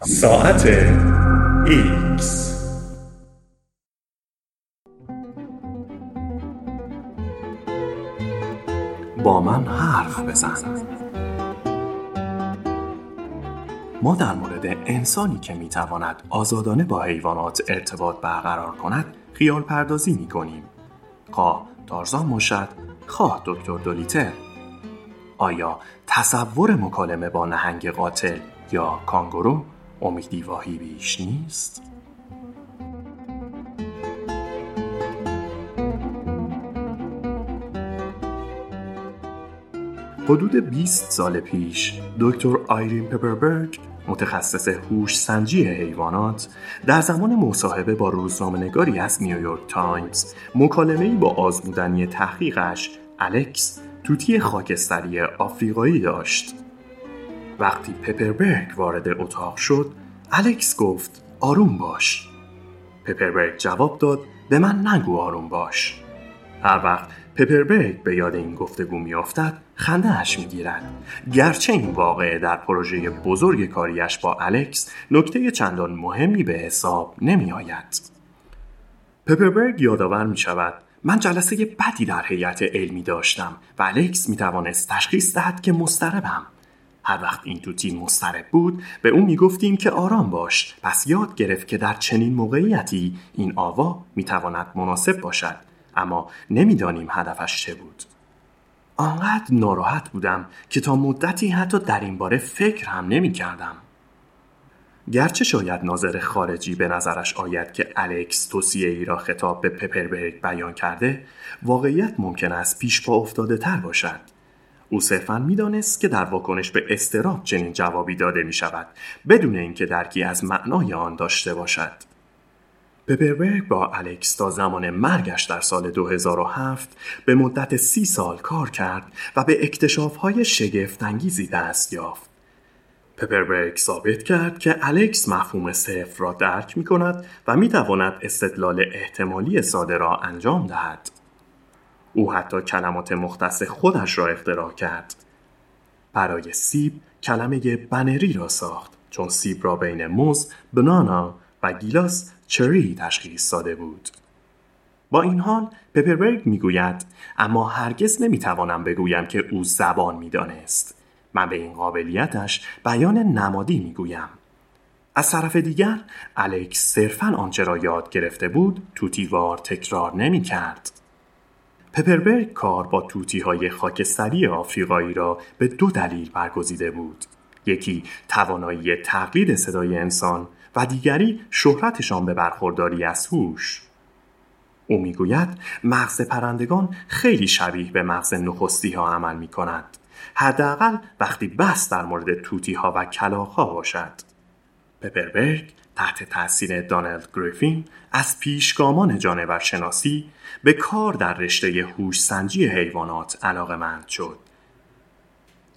ساعت X با من حرف بزن. ما در مورد انسانی که می‌تواند آزادانه با حیوانات ارتباط برقرار کند خیال پردازی می کنیم خواه تارزان باشد خواه دکتر دولیتر آیا تصور مکالمه با نهنگ قاتل یا کانگورو امیدی واهی بیش نیست؟ حدود 20 سال پیش دکتر آیرین پپربرگ متخصص هوش سنجی حیوانات در زمان مصاحبه با روزنامه‌نگاری از نیویورک تایمز مکالمه‌ای با آزمودنی تحقیقش الکس توتی خاکستری آفریقایی داشت وقتی پپربرگ وارد اتاق شد الکس گفت آروم باش. پپربرگ جواب داد به من نگو آروم باش. هر وقت پپربرگ به یاد این گفتگو میافتد خندهاش می‌گیرد. گرچه این واقعه در پروژه بزرگ کاریش با الکس نکته چندان مهمی به حساب نمی آید. پپربرگ یادآور می شود من جلسه بدی در هیئت علمی داشتم و الکس می توانست تشخیص دهد که مستربم هر وقت این توتی مسترب بود به او می‌گفتیم که آرام باش. پس یاد گرفت که در چنین موقعیتی این آوا می‌تواند مناسب باشد. اما نمی‌دانیم هدفش چه بود. آنقدر ناراحت بودم که تا مدتی حتی در این باره فکر هم نمی کردم. گرچه شاید ناظر خارجی به نظرش آید که الکس توصیه ای را خطاب به پپربرگ بیان کرده واقعیت ممکن است پیش پا افتاده تر باشد. او صرفا می‌دانست که در واکنش به استراب چنین جوابی داده می شود بدون اینکه درکی از معنای آن داشته باشد پپربرگ با الکس تا زمان مرگش در سال 2007 به مدت سی سال کار کرد و به اکتشافهای شگفتانگیزی دست یافت. پپربرگ ثابت کرد که الکس مفهوم صفر را درک می کند و می تواند استدلال احتمالی ساده را انجام دهد. او حتی کلمات مختص خودش را اختراع کرد. برای سیب کلمه بنری را ساخت چون سیب را بین موز، بنانا و گیلاس چری تشخیص داده بود. با این حال پپربرگ می‌گوید اما هرگز نمی‌توانم بگویم که او زبان می‌دانست. من به این قابلیتش بیان نمادی می‌گویم. از طرف دیگر الکس صرفا آنچه را یاد گرفته بود توتیوار تکرار نمی کرد. پپربرگ کار با توتی های خاکستری آفریقایی را به دو دلیل برگزیده بود. یکی توانایی تقلید صدای انسان و دیگری شهرتشان به برخورداری از هوش. او می‌گوید مغز پرندگان خیلی شبیه به مغز نخستی ها عمل می کند حداقل وقتی بس در مورد توتی ها و کلاخ ها باشد. پپربرگ تحت تاثیر دانلد گریفین از پیشگامان جانورشناسی به کار در رشته هوش سنجی حیوانات علاقه مند شد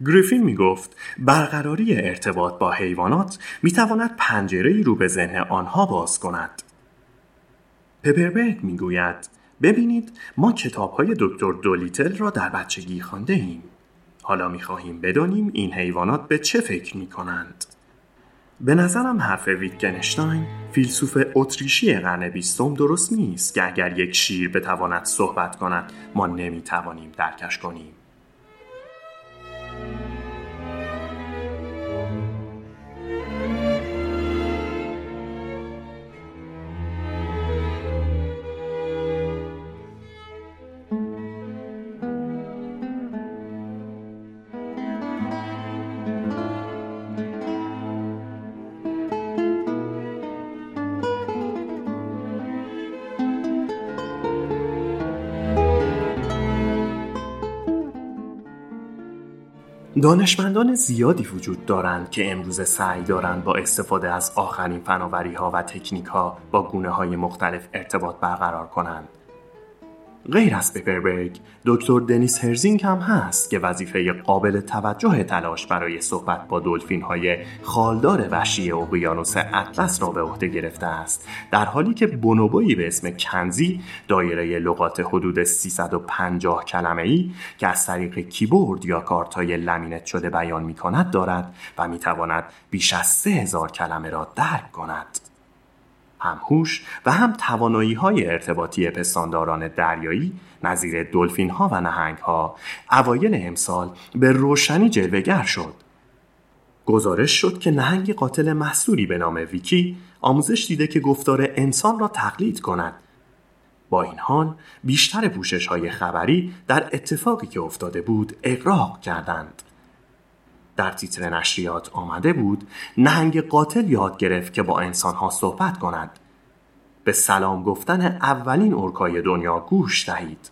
گریفین می گفت برقراری ارتباط با حیوانات می تواند پنجره رو به ذهن آنها باز کند. پپربرگ می گوید ببینید ما کتاب های دکتر دولیتل را در بچگی خانده ایم. حالا می خواهیم بدانیم این حیوانات به چه فکر می کنند. به نظرم حرف ویتگنشتاین فیلسوف اتریشی قرن بیستم درست نیست که اگر یک شیر بتواند صحبت کند ما نمی توانیم درکش کنیم. دانشمندان زیادی وجود دارند که امروز سعی دارند با استفاده از آخرین فناوری ها و تکنیک ها با گونه های مختلف ارتباط برقرار کنند. غیر از پپربرگ دکتر دنیس هرزینگ هم هست که وظیفه قابل توجه تلاش برای صحبت با دلفین های خالدار وحشی اقیانوس اطلس را به عهده گرفته است. در حالی که بونوبویی به اسم کنزی دایره لغات حدود 350 کلمه ای که از طریق کیبورد یا کارت های لمینت شده بیان می کند دارد و می تواند بیش از 3000 کلمه را درک کند. هم هوش و هم توانایی های ارتباطی پستانداران دریایی نظیر دلفین ها و نهنگ ها اوایل امسال به روشنی جلوگر شد. گزارش شد که نهنگ قاتل محصوری به نام ویکی آموزش دیده که گفتار انسان را تقلید کند. با این حال بیشتر پوشش های خبری در اتفاقی که افتاده بود اقراق کردند. در تیتر نشریات آمده بود نهنگ قاتل یاد گرفت که با انسانها صحبت کند. به سلام گفتن اولین ارکای دنیا گوش دهید.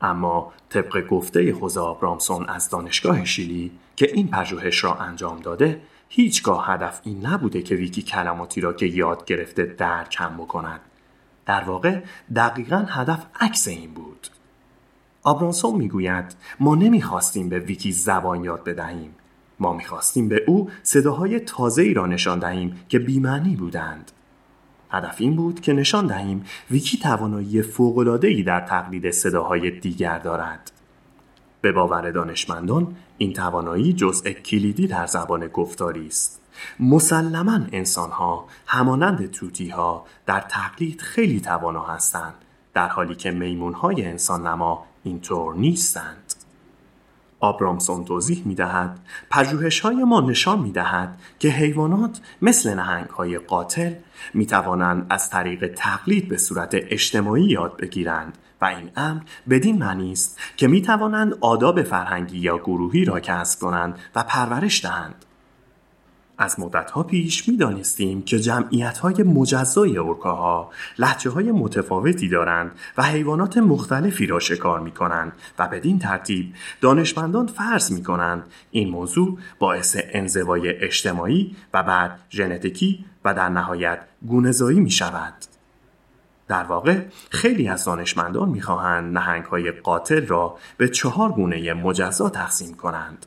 اما طبق گفته خوزه آبرامسون از دانشگاه شیلی که این پژوهش را انجام داده هیچگاه هدف این نبوده که ویکی کلماتی را که یاد گرفته درک هم بکند. در واقع دقیقا هدف عکس این بود. آبرانسون می‌گوید ما نمی‌خواستیم به ویکی زبان یاد بدهیم. ما می‌خواستیم به او صداهای تازه ای را نشان دهیم که بیمعنی بودند. هدف این بود که نشان دهیم ویکی توانایی ای در تقلید صداهای دیگر دارد. به باور دانشمندان این توانایی جزء کلیدی در زبان گفتاری است. مسلما انسانها همانند توتی ها در تقلید خیلی توانا هستند در حالی که میمون های انسان نما اینطور نیستند. آبرامسون توضیح می دهد پژوهش های ما نشان می دهد که حیوانات مثل نهنگ های قاتل می توانند از طریق تقلید به صورت اجتماعی یاد بگیرند و این امر بدین معنی است که می توانند آداب فرهنگی یا گروهی را کسب کنند و پرورش دهند. از مدتها پیش می دانستیم که جمعیت های مجزای ارکاها لحجه های متفاوتی دارند و حیوانات مختلفی را شکار می کنند و بدین ترتیب دانشمندان فرض می کنند این موضوع باعث انزوای اجتماعی و بعد ژنتیکی و در نهایت گونهزایی می شود. در واقع خیلی از دانشمندان می‌خواهند نهنگ های قاتل را به چهار گونه مجزا تقسیم کنند.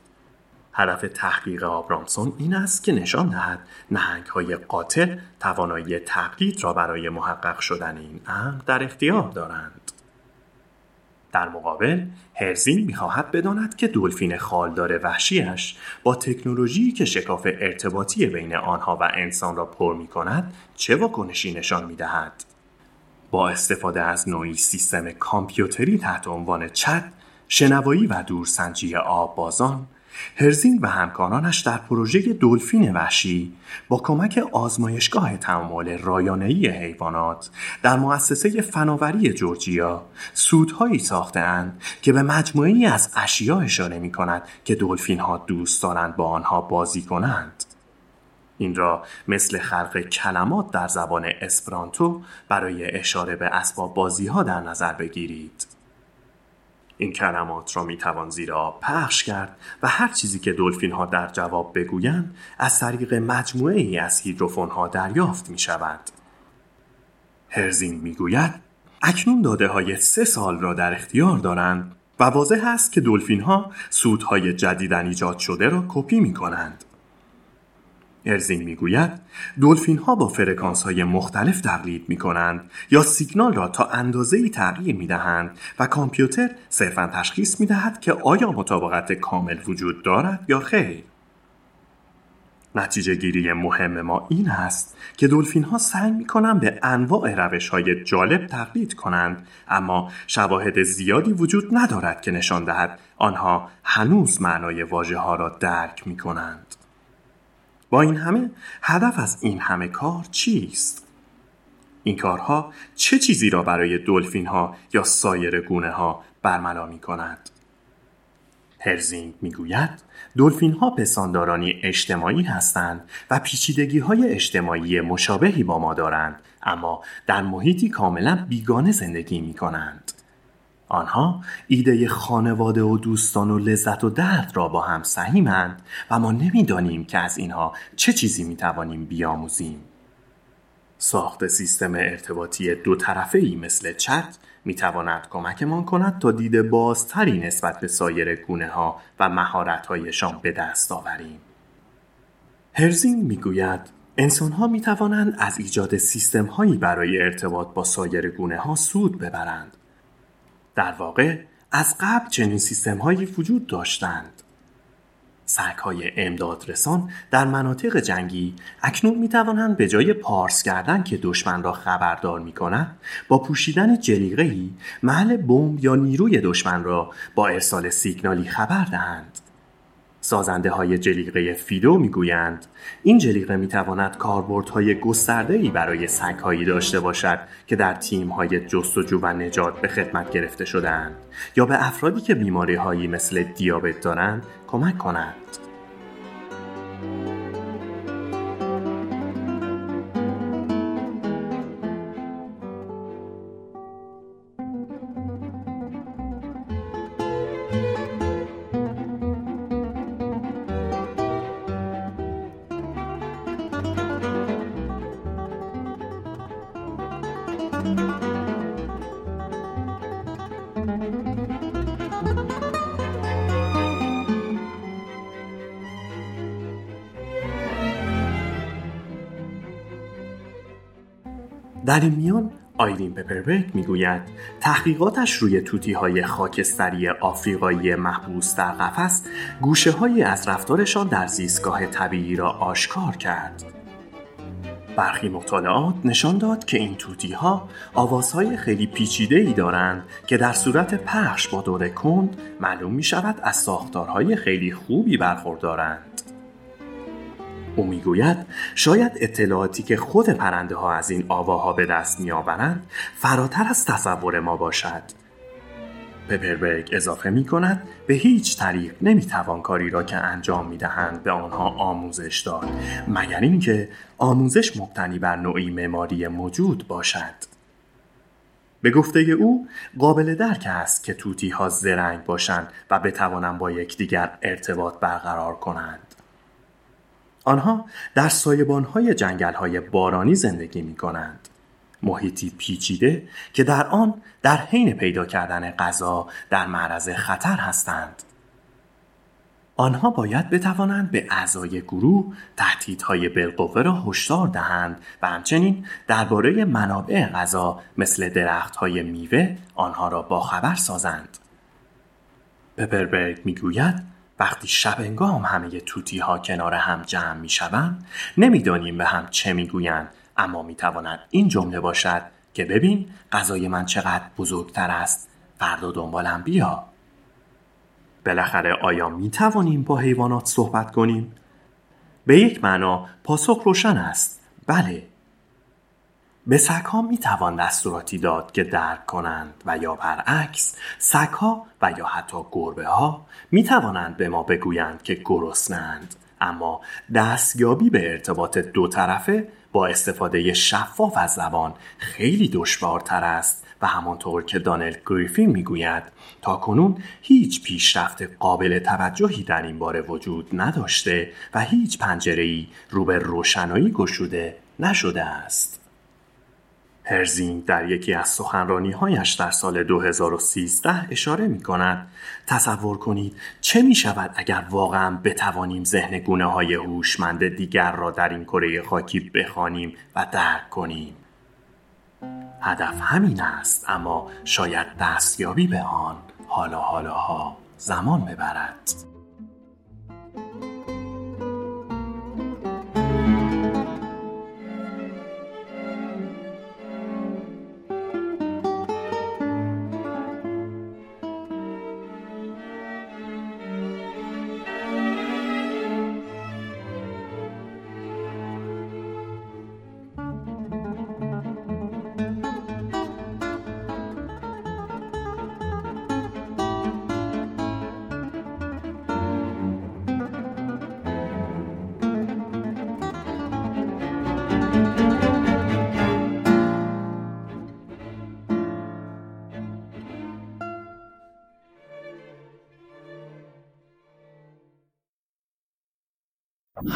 هدف تحقیق آبرامسون این است که نشان دهد نهنگ های قاتل توانایی تقلید را برای محقق شدن این امر در اختیار دارند. در مقابل هرزین می‌خواهد بداند که دلفین خالدار وحشیش با تکنولوژی که شکاف ارتباطی بین آنها و انسان را پر می کند چه واکنشی نشان می دهد. با استفاده از نوعی سیستم کامپیوتری تحت عنوان چت شنوایی و دورسنجی آب بازان هرزینگ و همکارانش در پروژه دلفین وحشی با کمک آزمایشگاه تعامل رایانه‌ای حیوانات در مؤسسه فناوری جورجیا سودهایی ساختهاند که به مجموعی از اشیا اشاره می کند که دلفین ها دوست دارند با آنها بازی کنند. این را مثل خلق کلمات در زبان اسپرانتو برای اشاره به اسباب بازی ها در نظر بگیرید. این کلمات را می توان زیر آب پخش کرد و هر چیزی که دلفین ها در جواب بگویند از طریق مجموعه ای از هیدروفون ها دریافت می شود. هرزینگ می گوید اکنون داده های سه سال را در اختیار دارند و واضح است که دلفین ها سودهای جدیدن ایجاد شده را کپی می کنند. ارزین می‌گوید دلفین ها با فرکانس های مختلف تقلید می کنند یا سیگنال را تا اندازه ای تغییر می دهند و کامپیوتر صرفا تشخیص می دهد که آیا مطابقت کامل وجود دارد یا خیر. نتیجه گیری مهم ما این است که دلفین ها سعی می کنند به انواع روش های جالب تقلید کنند اما شواهد زیادی وجود ندارد که نشان دهد آنها هنوز معنای واژه ها را درک می کنند. با این همه هدف از این همه کار چیست؟ این کارها چه چیزی را برای دلفین ها یا سایر گونه ها برملا می کند؟ هرزینگ می‌گوید دلفین ها پساندارانی اجتماعی هستند و پیچیدگی های اجتماعی مشابهی با ما دارند اما در محیطی کاملا بیگانه زندگی می کنند. آنها ایده خانواده و دوستان و لذت و درد را با هم سهیمند و ما نمی‌دانیم که از اینها چه چیزی می‌توانیم بیاموزیم ساخت سیستم ارتباطی دو طرفه ای مثل چت می تواند کمکمان کند تا دید بازتری نسبت به سایر گونه ها و مهارت هایشان به دست آوریم. هرزینگ می گوید انسان ها می توانند از ایجاد سیستم هایی برای ارتباط با سایر گونه ها سود ببرند. در واقع از قبل چنین سیستم هایی وجود داشتند. سگ های امداد رسان در مناطق جنگی اکنون می توانند به جای پارس کردن که دشمن را خبردار می کنند با پوشیدن جلیقه ای محل بمب یا نیروی دشمن را با ارسال سیگنالی خبر دهند. سازنده های جلیقه فیدو می‌گویند این جلیقه می تواند کاربردهای گسترده ای برای سگ هایی داشته باشد که در تیم های جستجو و نجات به خدمت گرفته شدهاند یا به افرادی که بیماری هایی مثل دیابت دارند کمک کنند. در این میان آیرین پپربرگ می‌گوید تحقیقاتش روی توتی های خاکستری آفریقایی محبوس در قفس گوشه های از رفتارشان در زیستگاه طبیعی را آشکار کرد. برخی مطالعات نشان داد که این توتی ها آوازهای خیلی پیچیده ای دارند که در صورت پخش با دور کند معلوم می شود از ساختارهای خیلی خوبی برخوردارند. او می‌گوید شاید اطلاعاتی که خود پرنده ها از این آواها به دست میآورند فراتر از تصور ما باشد. پپربرگ اضافه می کند به هیچ طریق نمی توان کاری را که انجام می دهند به آنها آموزش داد مگر اینکه آموزش مبتنی بر نوعی معماری موجود باشد. به گفته او قابل درک است که توتی ها زرنگ باشند و بتوانند با یکدیگر ارتباط برقرار کنند. آنها در سایبانهای جنگلهای بارانی زندگی می کنند. محیطی پیچیده که در آن در حین پیدا کردن غذا در معرض خطر هستند. آنها باید بتوانند به اعضای گروه تهدیدهای بالقوه را هشدار دهند و همچنین درباره منابع غذا مثل درختهای میوه آنها را باخبر سازند. پپربرگ می‌گوید وقتی شبنگام همه توتی ها کنار هم جمع می شوند نمی‌دانیم به هم چه می‌گویند. اما می تواند این جمله باشد که ببین غذای من چقدر بزرگتر است. فردا دنبالم بیا. بالاخره آیا می توانیم با حیوانات صحبت کنیم؟ به یک معنا پاسخ روشن است. بله به سگها می توان دستوراتی داد که درک کنند و یا برعکس سگها و یا حتی گربه ها می توانند به ما بگویند که گرسنند اما دستیابی به ارتباط دو طرفه با استفاده شفاف از زبان خیلی دشوارتر است و همانطور که دانل گریفین می‌گوید تا کنون هیچ پیشرفت قابل توجهی در این باره وجود نداشته و هیچ پنجره رو به روشنایی گشوده نشده است. هرزینگ در یکی از سخنرانیهایش در سال 2013 اشاره می کند تصور کنید چه می شود اگر واقعا بتوانیم ذهن گونه های هوشمند دیگر را در این کره خاکی بخوانیم و درک کنیم. هدف همین است اما شاید دستیابی به آن حالا حالاها زمان ببرد.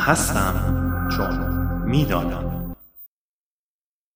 هستم چون می‌دانم.